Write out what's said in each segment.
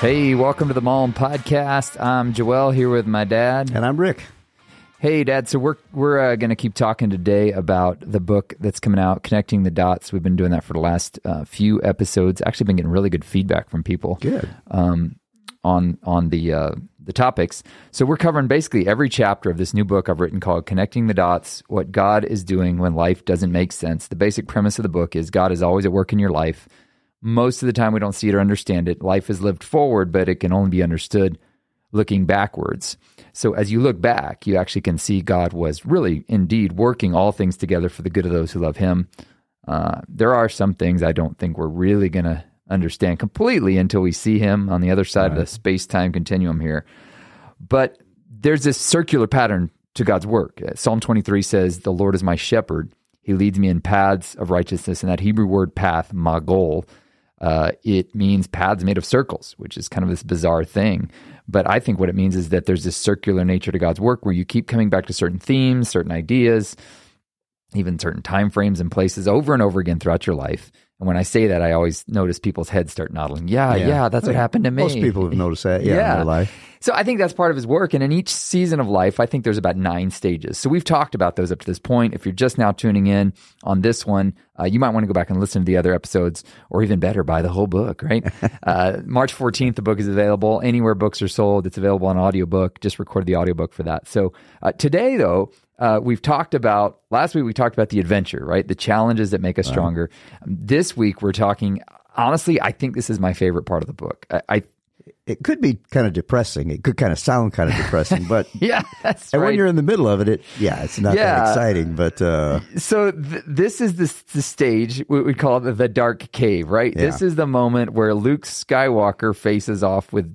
Hey, welcome to the Malm Podcast. I'm Joel here with my dad. And I'm Rick. Hey, Dad. So we're we're uh, going to keep talking today about the book that's coming out, connecting the dots. We've been doing that for the last uh, few episodes. Actually, been getting really good feedback from people. Good. Um, on on the uh, the topics. So we're covering basically every chapter of this new book I've written called "Connecting the Dots: What God is Doing When Life Doesn't Make Sense." The basic premise of the book is God is always at work in your life. Most of the time, we don't see it or understand it. Life is lived forward, but it can only be understood looking backwards. So as you look back, you actually can see God was really indeed working all things together for the good of those who love Him. Uh, there are some things I don't think we're really going to understand completely until we see Him on the other side right. of the space time continuum here. But there's this circular pattern to God's work. Psalm 23 says, The Lord is my shepherd. He leads me in paths of righteousness. And that Hebrew word path, magol, uh, it means paths made of circles, which is kind of this bizarre thing. But I think what it means is that there's this circular nature to God's work where you keep coming back to certain themes, certain ideas, even certain time frames and places over and over again throughout your life. And when I say that, I always notice people's heads start nodding. Yeah, yeah, yeah that's what happened to me. Most people have noticed that, yeah, yeah, in their life. So I think that's part of his work. And in each season of life, I think there's about nine stages. So we've talked about those up to this point. If you're just now tuning in on this one, uh, you might want to go back and listen to the other episodes, or even better, buy the whole book, right? uh, March 14th, the book is available anywhere books are sold. It's available on audiobook. Just record the audiobook for that. So uh, today, though, uh, we've talked about last week we talked about the adventure right the challenges that make us stronger this week we're talking honestly i think this is my favorite part of the book I, I it could be kind of depressing. It could kind of sound kind of depressing, but yeah, that's and right. when you're in the middle of it, it yeah, it's not yeah. that exciting. But uh, so th- this is the, the stage we call the, the dark cave, right? Yeah. This is the moment where Luke Skywalker faces off with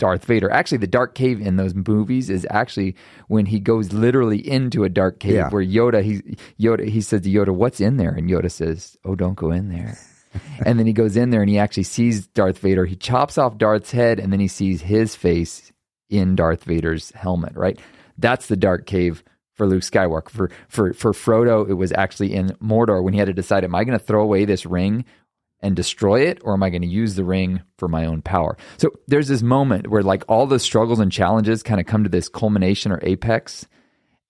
Darth Vader. Actually, the dark cave in those movies is actually when he goes literally into a dark cave yeah. where Yoda he Yoda he says to Yoda, "What's in there?" and Yoda says, "Oh, don't go in there." and then he goes in there and he actually sees Darth Vader. He chops off Darth's head and then he sees his face in Darth Vader's helmet. Right, that's the dark cave for Luke Skywalker. For for for Frodo, it was actually in Mordor when he had to decide: Am I going to throw away this ring and destroy it or am I going to use the ring for my own power? So there's this moment where like all the struggles and challenges kind of come to this culmination or apex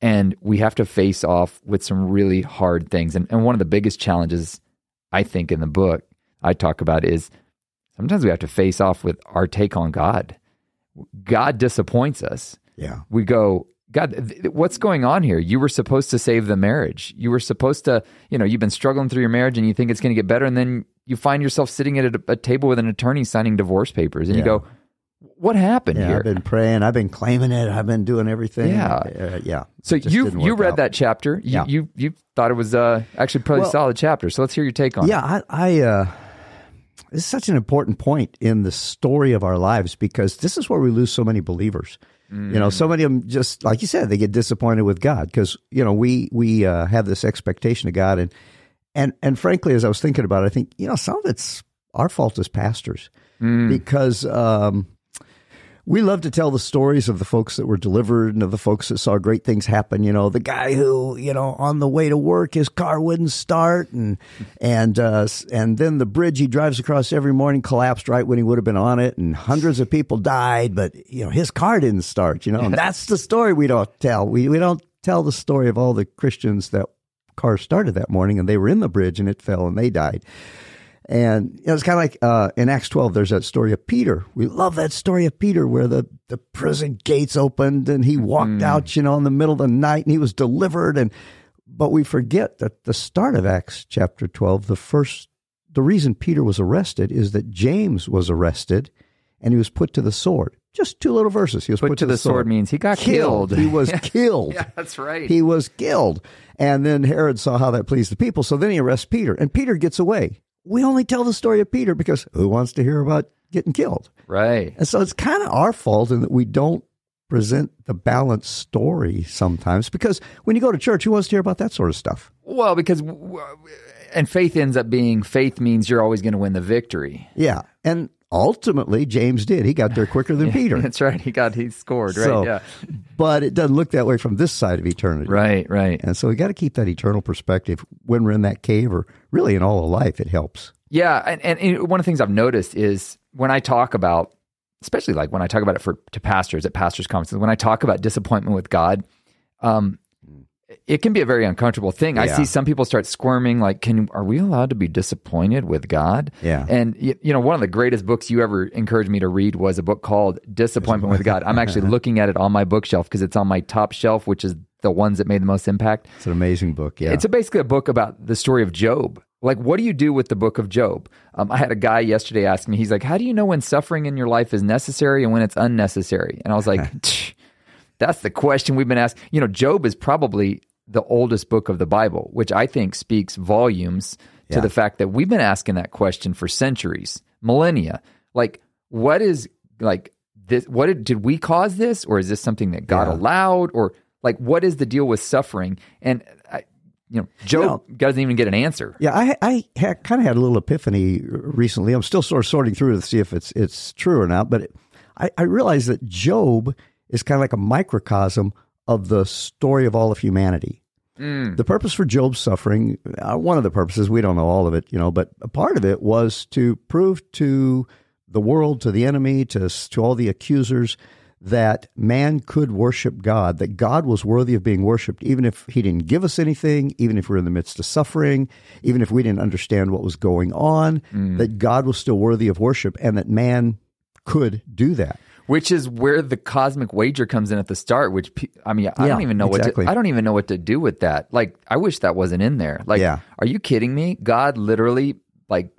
and we have to face off with some really hard things. And, and one of the biggest challenges I think in the book I talk about is sometimes we have to face off with our take on God. God disappoints us. Yeah. We go, God, th- what's going on here? You were supposed to save the marriage. You were supposed to, you know, you've been struggling through your marriage and you think it's going to get better. And then you find yourself sitting at a, a table with an attorney signing divorce papers. And yeah. you go, what happened yeah, here? I've been praying. I've been claiming it. I've been doing everything. Yeah. Uh, yeah. So you you read out. that chapter. You, yeah. you, you thought it was uh, actually pretty well, solid chapter. So let's hear your take on yeah, it. Yeah. I, I uh, this is such an important point in the story of our lives because this is where we lose so many believers. Mm. You know, so many of them just like you said, they get disappointed with God because you know we we uh, have this expectation of God, and and and frankly, as I was thinking about it, I think you know some of it's our fault as pastors mm. because um, we love to tell the stories of the folks that were delivered and of the folks that saw great things happen. You know, the guy who, you know, on the way to work, his car wouldn't start, and and uh, and then the bridge he drives across every morning collapsed right when he would have been on it, and hundreds of people died, but you know his car didn't start. You know, and that's the story we don't tell. We we don't tell the story of all the Christians that car started that morning and they were in the bridge and it fell and they died. And you know, it's kind of like uh, in Acts 12, there's that story of Peter. We love that story of Peter where the, the prison gates opened and he walked mm. out, you know, in the middle of the night and he was delivered. And But we forget that the start of Acts chapter 12, the first, the reason Peter was arrested is that James was arrested and he was put to the sword. Just two little verses. He was put, put to, the, the sword. sword. means he got killed. killed. He was killed. Yeah, that's right. He was killed. And then Herod saw how that pleased the people. So then he arrests Peter and Peter gets away we only tell the story of Peter because who wants to hear about getting killed? Right. And so it's kind of our fault in that we don't present the balanced story sometimes because when you go to church, who wants to hear about that sort of stuff? Well, because and faith ends up being faith means you're always going to win the victory. Yeah. And ultimately James did. He got there quicker than yeah, Peter. That's right. He got he scored, right? So, yeah. But it doesn't look that way from this side of eternity. Right, right. And so we got to keep that eternal perspective when we're in that cave or really in all of life it helps. Yeah, and, and, and one of the things I've noticed is when I talk about especially like when I talk about it for to pastors at pastors conferences, when I talk about disappointment with God, um, it can be a very uncomfortable thing. I see some people start squirming, like, "Can are we allowed to be disappointed with God?" Yeah. And y- you know, one of the greatest books you ever encouraged me to read was a book called Disappointment with God. I'm actually looking at it on my bookshelf because it's on my top shelf, which is the ones that made the most impact. It's an amazing book. Yeah. It's a, basically a book about the story of Job. Like, what do you do with the book of Job? Um, I had a guy yesterday ask me, he's like, How do you know when suffering in your life is necessary and when it's unnecessary? And I was like, "Tch, That's the question we've been asked. You know, Job is probably the oldest book of the Bible, which I think speaks volumes to Yeah. the fact that we've been asking that question for centuries, millennia. Like, what is like this? What did, did we cause this, or is this something that God Yeah. allowed, or like what is the deal with suffering? And I, you know, Job doesn't even get an answer. Yeah, I I kind of had a little epiphany recently. I'm still sort of sorting through to see if it's it's true or not, but it, I I realized that Job is kind of like a microcosm of the story of all of humanity. The purpose for Job's suffering, uh, one of the purposes, we don't know all of it, you know, but a part of it was to prove to the world, to the enemy, to to all the accusers that man could worship God, that God was worthy of being worshiped, even if he didn't give us anything, even if we're in the midst of suffering, even if we didn't understand what was going on, that God was still worthy of worship and that man could do that. Which is where the cosmic wager comes in at the start. Which I mean, I Yeah, don't even know exactly. what to, I don't even know what to do with that. Like, I wish that wasn't in there. Like, Yeah. are you kidding me? God literally like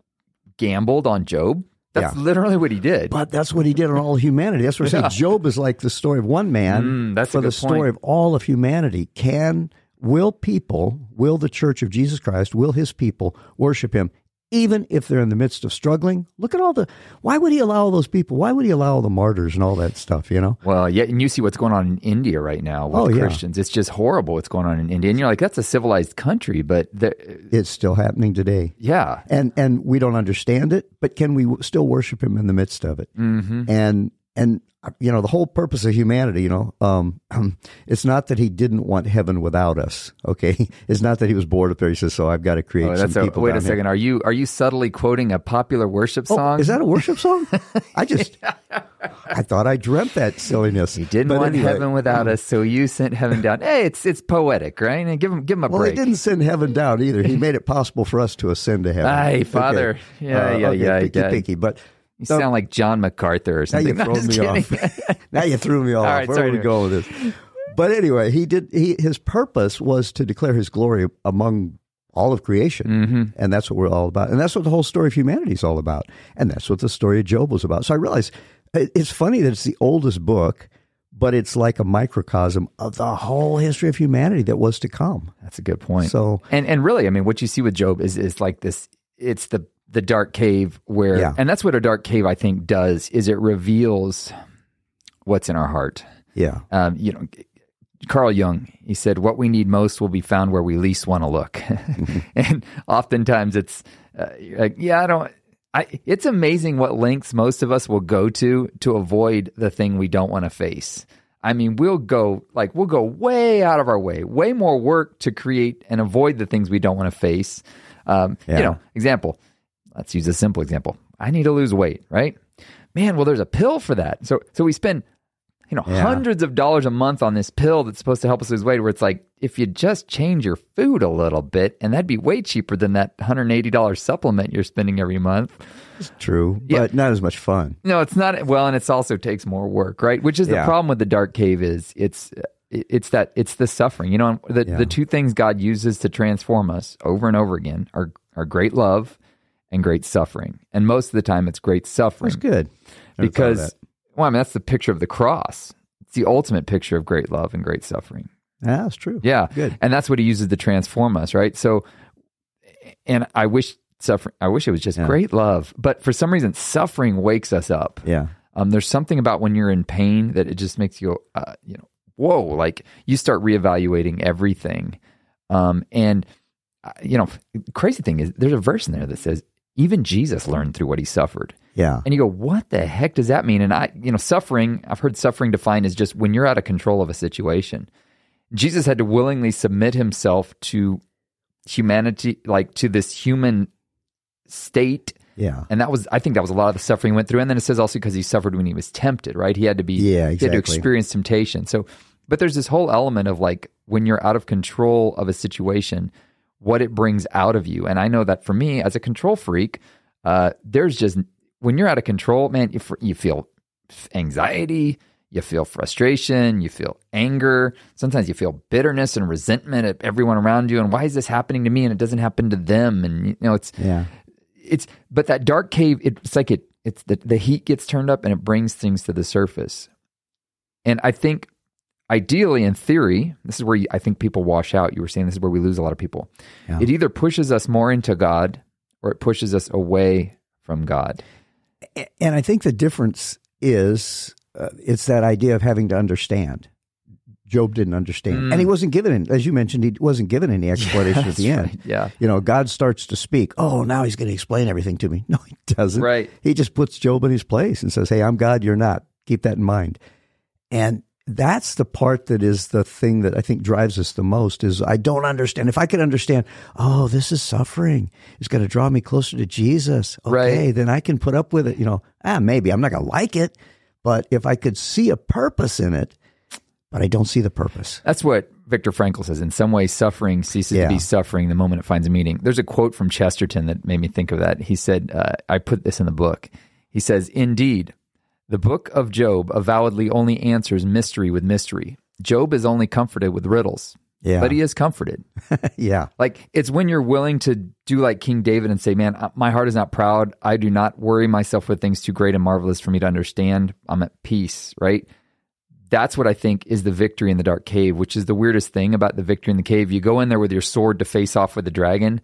gambled on Job. That's Yeah. literally what he did. But that's what he did on all humanity. That's what I'm saying. Job is like the story of one man Mm, that's for the story point. of all of humanity. Can, will people, will the church of Jesus Christ, will his people worship him, even if they're in the midst of struggling? Look at all the, why would he allow all those people? Why would he allow all the martyrs and all that stuff, you know? Well, yeah, and you see what's going on in India right now with Oh, yeah. Christians. It's just horrible what's going on in India. And you're like, that's a civilized country, but the, It's still happening today. yeah, and and we don't understand it, but can we w- still worship Him in the midst of it? Mm-hmm. And and uh, you know the whole purpose of humanity, you know, um, it's not that He didn't want heaven without us. Okay, it's not that He was bored up there. He says, "So I've got to create Oh, some a, people." wait a down here." second. Are you are you subtly quoting a popular worship Oh, song? is that a worship song? I just, I thought I dreamt that silliness. He didn't But want anyway, heaven without us, so you sent heaven down. Hey, it's it's poetic, right? And give him give him a break. Well, He didn't send heaven down either. He made it possible for us to ascend to heaven. Aye, Father. Yeah, yeah, yeah, Picky, yeah. picky. But You sound like John MacArthur or something. Now you No, throw me kidding. off. now you threw me off. right, Where sorry are we to- going with this? But anyway, he did. He his purpose was to declare his glory among all of creation, Mm-hmm. and that's what we're all about. And that's what the whole story of humanity is all about. And that's what the story of Job was about. So I realized it's funny that it's the oldest book, but it's like a microcosm of the whole history of humanity that was to come. That's a good point. So- and and really, I mean, what you see with Job is is like this. It's the the dark cave where, Yeah. and that's what a dark cave I think does is it reveals what's in our heart. Yeah, Um, you know, Carl Jung, he said, "What we need most will be found where we least want to look," and oftentimes it's uh, like, yeah, I don't. I, it's amazing what lengths most of us will go to to avoid the thing we don't want to face. I mean, we'll go like we'll go way out of our way, way more work to create and avoid the things we don't want to face. Um, You know, example. Let's use a simple example. I need to lose weight, right? Man, well, there's a pill for that. So, so we spend you know, Yeah. hundreds of dollars a month on this pill that's supposed to help us lose weight. Where it's like, if you just change your food a little bit, and that'd be way cheaper than that $180 supplement you're spending every month. it's true, Yeah. but not as much fun. No, it's not. Well, and it's also takes more work, right? Which is the problem with the dark cave is it's it's that it's the suffering. You know, the Yeah. the two things God uses to transform us over and over again are are great love and great suffering. And most of the time, it's great suffering That's good because well, I mean that's the picture of the cross. It's the ultimate picture of great love and great suffering. yeah, that's true. Yeah, Good. and that's what he uses to transform us, right? So, and I wish suffering. I wish it was just Yeah. great love, but for some reason, suffering wakes us up. Yeah. Um, there's something about when you're in pain that it just makes you uh, you know, whoa, like you start reevaluating everything. Um, and, uh, you know, crazy thing is there's a verse in there that says, even Jesus learned through what he suffered. Yeah. And you go, what the heck does that mean? And I, you know, suffering, I've heard suffering defined as just when you're out of control of a situation. Jesus had to willingly submit himself to humanity, like to this human state Yeah. And that was, I think that was a lot of the suffering he went through. And then it says also because he suffered when he was tempted, right? He had to be, Yeah, exactly. he had to experience temptation. So, but there's this whole element of like when you're out of control of a situation, what it brings out of you. And I know that for me as a control freak, uh, there's just, when you're out of control, man, you, you feel anxiety, you feel frustration, you feel anger. Sometimes you feel bitterness and resentment at everyone around you. And why is this happening to me and it doesn't happen to them? And you know, it's Yeah. it's but that dark cave. It's like it. It's the the heat gets turned up and it brings things to the surface. And I think, ideally, in theory, this is where I think people wash out. You were saying this is where we lose a lot of people. Yeah. It either pushes us more into God or it pushes us away from God. And I think the difference is uh, it's that idea of having to understand. Job didn't understand, and he wasn't given, as you mentioned, he wasn't given any explanation at the That's end. right, yeah. you know, God starts to speak. Oh, now he's going to explain everything to me. No, he doesn't. Right. He just puts Job in his place and says, "Hey, I'm God. You're not. Keep that in mind." And that's the part that is the thing that I think drives us the most is I don't understand. If I could understand, oh, this is suffering. It's going to draw me closer to Jesus. Okay, Right. then I can put up with it. You know, ah, maybe I'm not going to like it, but if I could see a purpose in it, but I don't see the purpose. That's what Viktor Frankl says. In some ways, suffering ceases Yeah. to be suffering the moment it finds a meaning. There's a quote from Chesterton that made me think of that. He said, uh, I put this in the book. He says, Indeed, the book of Job avowedly only answers mystery with mystery. Job is only comforted with riddles, Yeah. but he is comforted. yeah. Like it's when you're willing to do like King David and say, "Man, my heart is not proud. I do not worry myself with things too great and marvelous for me to understand. I'm at peace." Right? That's what I think is the victory in the dark cave, which is the weirdest thing about the victory in the cave. You go in there with your sword to face off with the dragon,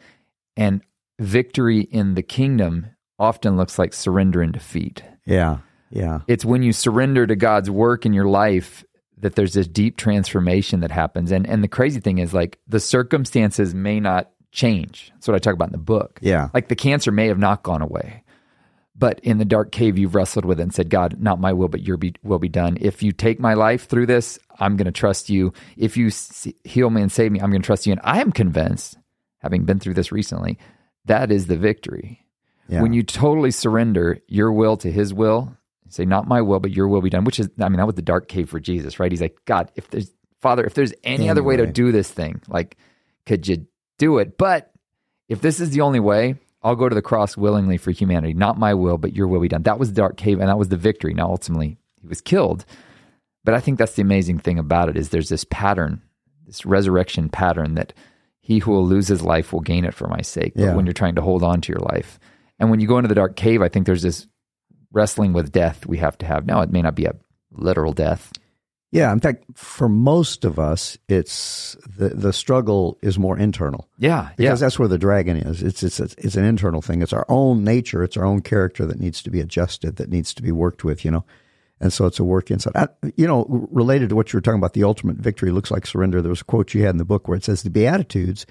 and victory in the kingdom often looks like surrender and defeat. Yeah. Yeah. It's when you surrender to God's work in your life that there's this deep transformation that happens. And and the crazy thing is like the circumstances may not change. That's what I talk about in the book. Yeah. Like the cancer may have not gone away. But in the dark cave, you've wrestled with it and said, God, not my will, but your be, will be done. If you take my life through this, I'm going to trust you. If you s- heal me and save me, I'm going to trust you. And I am convinced, having been through this recently, that is the victory. Yeah. When you totally surrender your will to his will, say, not my will, but your will be done, which is, I mean, that was the dark cave for Jesus, right? He's like, God, if there's, Father, if there's any other way to do this thing, like, could you do it? But if this is the only way, I'll go to the cross willingly for humanity. Not my will, but your will be done. That was the dark cave, and that was the victory. Now, ultimately, he was killed. But I think that's the amazing thing about it is there's this pattern, this resurrection pattern that he who will lose his life will gain it for my sake. But Yeah. when you're trying to hold on to your life, and when you go into the dark cave, I think there's this wrestling with death we have to have. Now, it may not be a literal death. Yeah, in fact, for most of us, it's the the struggle is more internal Yeah, because yeah. that's where the dragon is. It's it's it's an internal thing. It's our own nature. It's our own character that needs to be adjusted, that needs to be worked with. You know, and so it's a work inside. I, you know, related to what you were talking about, the ultimate victory looks like surrender. There was a quote you had in the book where it says the Beatitudes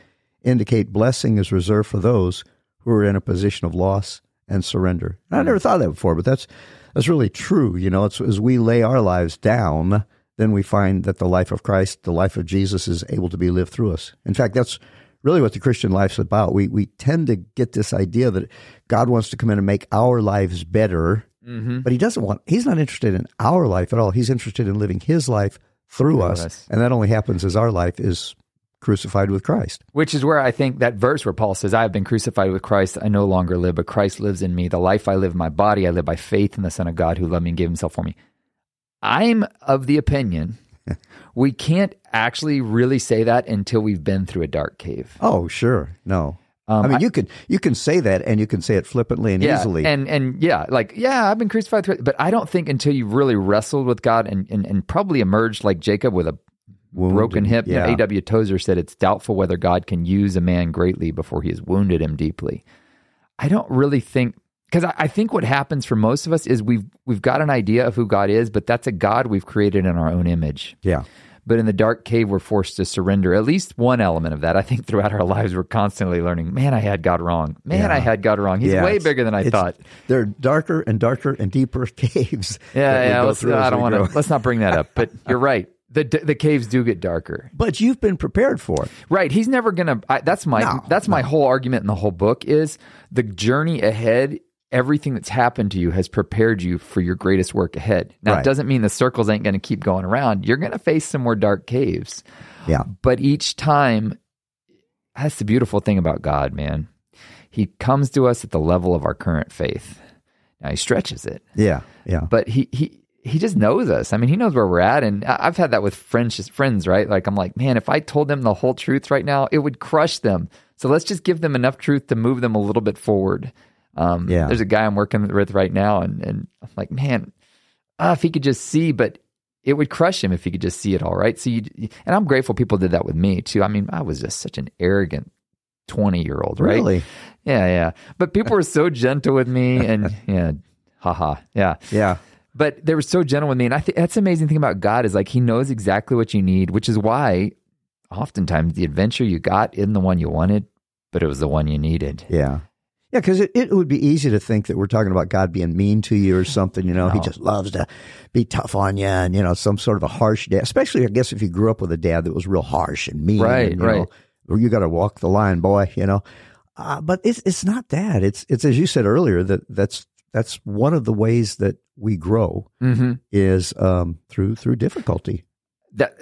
indicate blessing is reserved for those who are in a position of loss and surrender. And I mm-hmm. never thought of that before, but that's that's really true. You know, it's as we lay our lives down, then we find that the life of Christ, the life of Jesus, is able to be lived through us. In fact, that's really what the Christian life's about. We we tend to get this idea that God wants to come in and make our lives better, mm-hmm. but He doesn't want. He's not interested in our life at all. He's interested in living His life through us, us. and that only happens as our life is crucified with Christ. Which is where I think that verse where Paul says, I have been crucified with Christ. I no longer live, but Christ lives in me. The life I live in my body, I live by faith in the Son of God who loved me and gave himself for me. I'm of the opinion we can't actually really say that until we've been through a dark cave. Oh, sure, no. Um, I mean, I- you can you can say that, and you can say it flippantly and yeah, easily. And and yeah, like yeah, I've been crucified, through but I don't think until you've really wrestled with God and and, and probably emerged like Jacob with a Wounded, broken hip. yeah. A.W. Tozer said it's doubtful whether God can use a man greatly before he has wounded him deeply. I don't really think because I, I think what happens for most of us is we've we've got an idea of who God is, but that's a God we've created in our own image. yeah, But in the dark cave, we're forced to surrender at least one element of that. I think throughout our lives, we're constantly learning, man, I had God wrong. Man, I had God wrong. He's Yeah, way bigger than I thought. There are darker and darker and deeper caves. Yeah, yeah. Let's, I don't want to. Let's not bring that up. But you're right. The the caves do get darker. But you've been prepared for it. Right. He's never gonna. That's my No, that's my whole argument in the whole book is the journey ahead everything that's happened to you has prepared you for your greatest work ahead. Now, Right. it doesn't mean the circles ain't going to keep going around. You're going to face some more dark caves. Yeah. But each time, that's the beautiful thing about God, man. He comes to us at the level of our current faith. Now, he stretches it Yeah. Yeah. but he he he just knows us. I mean, he knows where we're at, and I've had that with friends, friends, right? Like I'm like, man, if I told them the whole truth right now, it would crush them. So let's just give them enough truth to move them a little bit forward. Um, Yeah. There's a guy I'm working with right now, and and I'm like, man, ah, if he could just see, but it would crush him if he could just see it all, right? So, you, and I'm grateful people did that with me too. I mean, I was just such an arrogant twenty year old, right? Really? Yeah, yeah. But people were so gentle with me, and yeah, haha, yeah. Yeah. But they were so gentle with me, and I think that's the amazing thing about God is like He knows exactly what you need, which is why oftentimes the adventure you got isn't the one you wanted, but it was the one you needed. Yeah. Yeah, because it, it would be easy to think that we're talking about God being mean to you or something. You know, He just loves to be tough on you and, you know, some sort of a harsh dad. Especially, I guess, if you grew up with a dad that was real harsh and mean. Right, and, you right. Know, you got to walk the line, boy, you know. Uh, but it's it's not that. It's it's as you said earlier that that's that's one of the ways that we grow Mm-hmm. is um, through through difficulty. That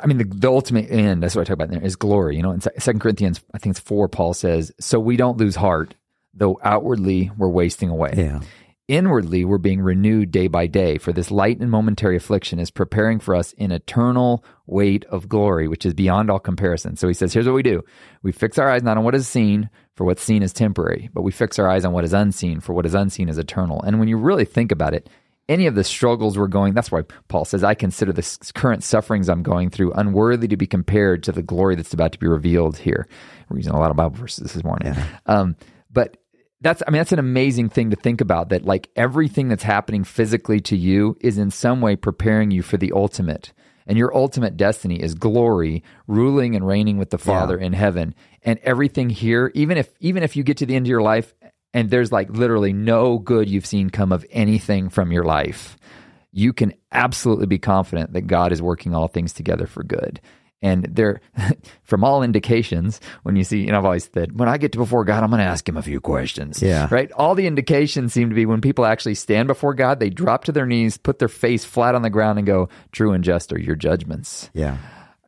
I mean, the, the ultimate end. That's what I talk about there is glory. You know, in Second Corinthians, I think it's four. Paul says, "So we don't lose heart, though outwardly we're wasting away." Yeah. Inwardly, we're being renewed day by day, for this light and momentary affliction is preparing for us an eternal weight of glory, which is beyond all comparison. So he says, Here's what we do we fix our eyes not on what is seen, for what's seen is temporary, but we fix our eyes on what is unseen, for what is unseen is eternal. And when you really think about it, any of the struggles we're going, that's why Paul says, I consider the current sufferings I'm going through unworthy to be compared to the glory that's about to be revealed here. We're using a lot of Bible verses this morning. Um, but that's i mean that's an amazing thing to think about that like everything that's happening physically to you is in some way preparing you for the ultimate. And your ultimate destiny is glory ruling and reigning with the father in heaven. And everything here even if even if you get to the end of your life and there's like literally no good you've seen come of anything from your life you can absolutely be confident that God is working all things together for good. And there, from all indications, when you see, you know, I've always said, when I get to before God, I'm going to ask him a few questions. Yeah. Right. All the indications seem to be when people actually stand before God, they drop to their knees, put their face flat on the ground, and go, "True and just are your judgments." Yeah.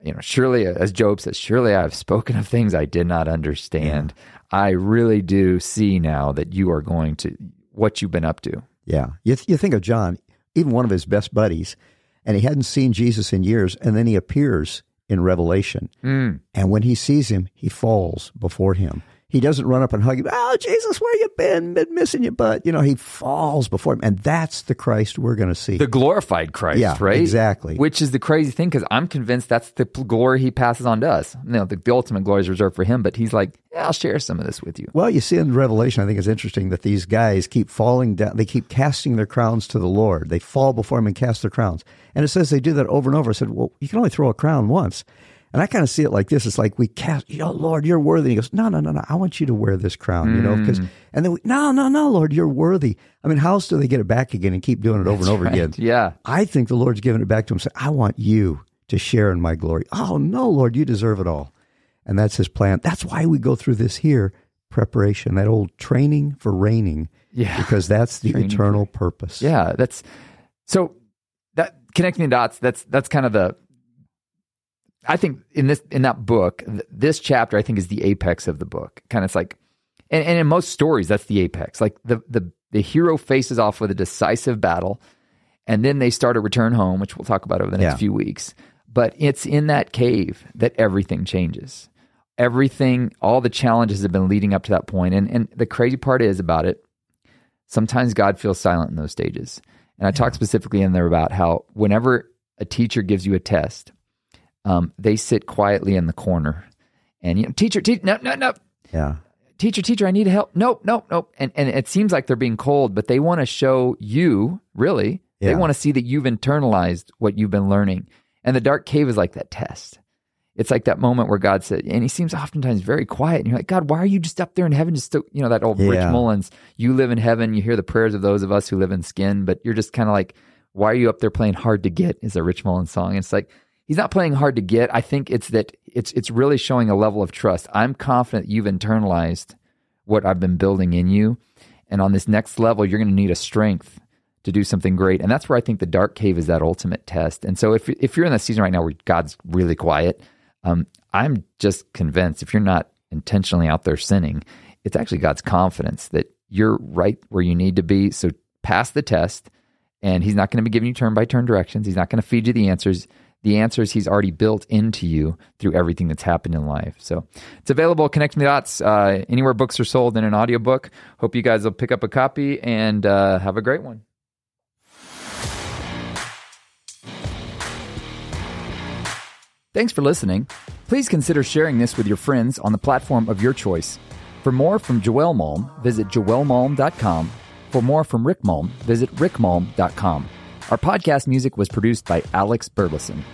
you know, surely, as Job says, surely I have spoken of things I did not understand. I really do see now that you are going to what you've been up to. Yeah. You, th- you think of John, even one of his best buddies, and he hadn't seen Jesus in years, and then he appears in Revelation. Mm. And when he sees him, he falls before him. He doesn't run up and hug him. Oh, Jesus, where you been? Been missing you, but you know he falls before him, and that's the Christ we're going to see. The glorified Christ, Yeah, right? exactly. Which is the crazy thing because I'm convinced that's the glory he passes on to us. You know, the, the ultimate glory is reserved for him, but he's like, yeah, I'll share some of this with you. well, you see in Revelation, I think it's interesting that these guys keep falling down. They keep casting their crowns to the Lord. They fall before him and cast their crowns, and it says they do that over and over. I said, well, you can only throw a crown once. And I kind of see it like this. It's like we cast, you know, Lord, you're worthy. And he goes, no, no, no, no. I want you to wear this crown, you know, because, mm. and then we, no, no, no, Lord, you're worthy. I mean, how else do they get it back again and keep doing it over and over Right. again? Yeah. I think the Lord's giving it back to him. Saying, I want you to share in my glory. Oh, no, Lord, you deserve it all. And that's his plan. That's why we go through this here preparation, that old training for reigning, Yeah. because that's the Training eternal purpose. Yeah. That's so that connecting the dots, that's that's kind of the I think in this in that book, th- this chapter I think is the apex of the book. Kind of it's like and, and in most stories, that's the apex. Like the the the hero faces off with a decisive battle, and then they start a return home, which we'll talk about over the next Yeah. few weeks. But it's in that cave that everything changes. Everything, all the challenges have been leading up to that point. And and the crazy part is about it, sometimes God feels silent in those stages. And I talk specifically in there about how whenever a teacher gives you a test, um, they sit quietly in the corner and you know, teacher, teacher, no, no, no, Yeah. teacher, teacher, I need help. Nope, nope, nope. And and it seems like they're being cold, but they want to show you really. They want to see that you've internalized what you've been learning. And the dark cave is like that test. It's like that moment where God said, and He seems oftentimes very quiet, and you're like, God, why are you just up there in heaven? Just still, you know, that old Rich Mullins, you live in heaven, you hear the prayers of those of us who live in skin, but you're just kind of like, why are you up there playing hard to get? Is a Rich Mullins song. And It's like he's not playing hard to get. I think it's that it's it's really showing a level of trust. I'm confident you've internalized what I've been building in you. And on this next level, you're going to need a strength to do something great. And that's where I think the dark cave is that ultimate test. And so if, if you're in that season right now where God's really quiet, um, I'm just convinced if you're not intentionally out there sinning, it's actually God's confidence that you're right where you need to be. So pass the test, and He's not going to be giving you turn by turn directions. He's not going to feed you the answers. The answers He's already built into you through everything that's happened in life. So it's available, Connecting the Dots, uh, anywhere books are sold in an audiobook. Hope you guys will pick up a copy and uh, have a great one. Thanks for listening. Please consider sharing this with your friends on the platform of your choice. For more from Joel Malm, visit joelmalm.com. For more from Rick Malm, visit rickmalm.com. Our podcast music was produced by Alex Burleson.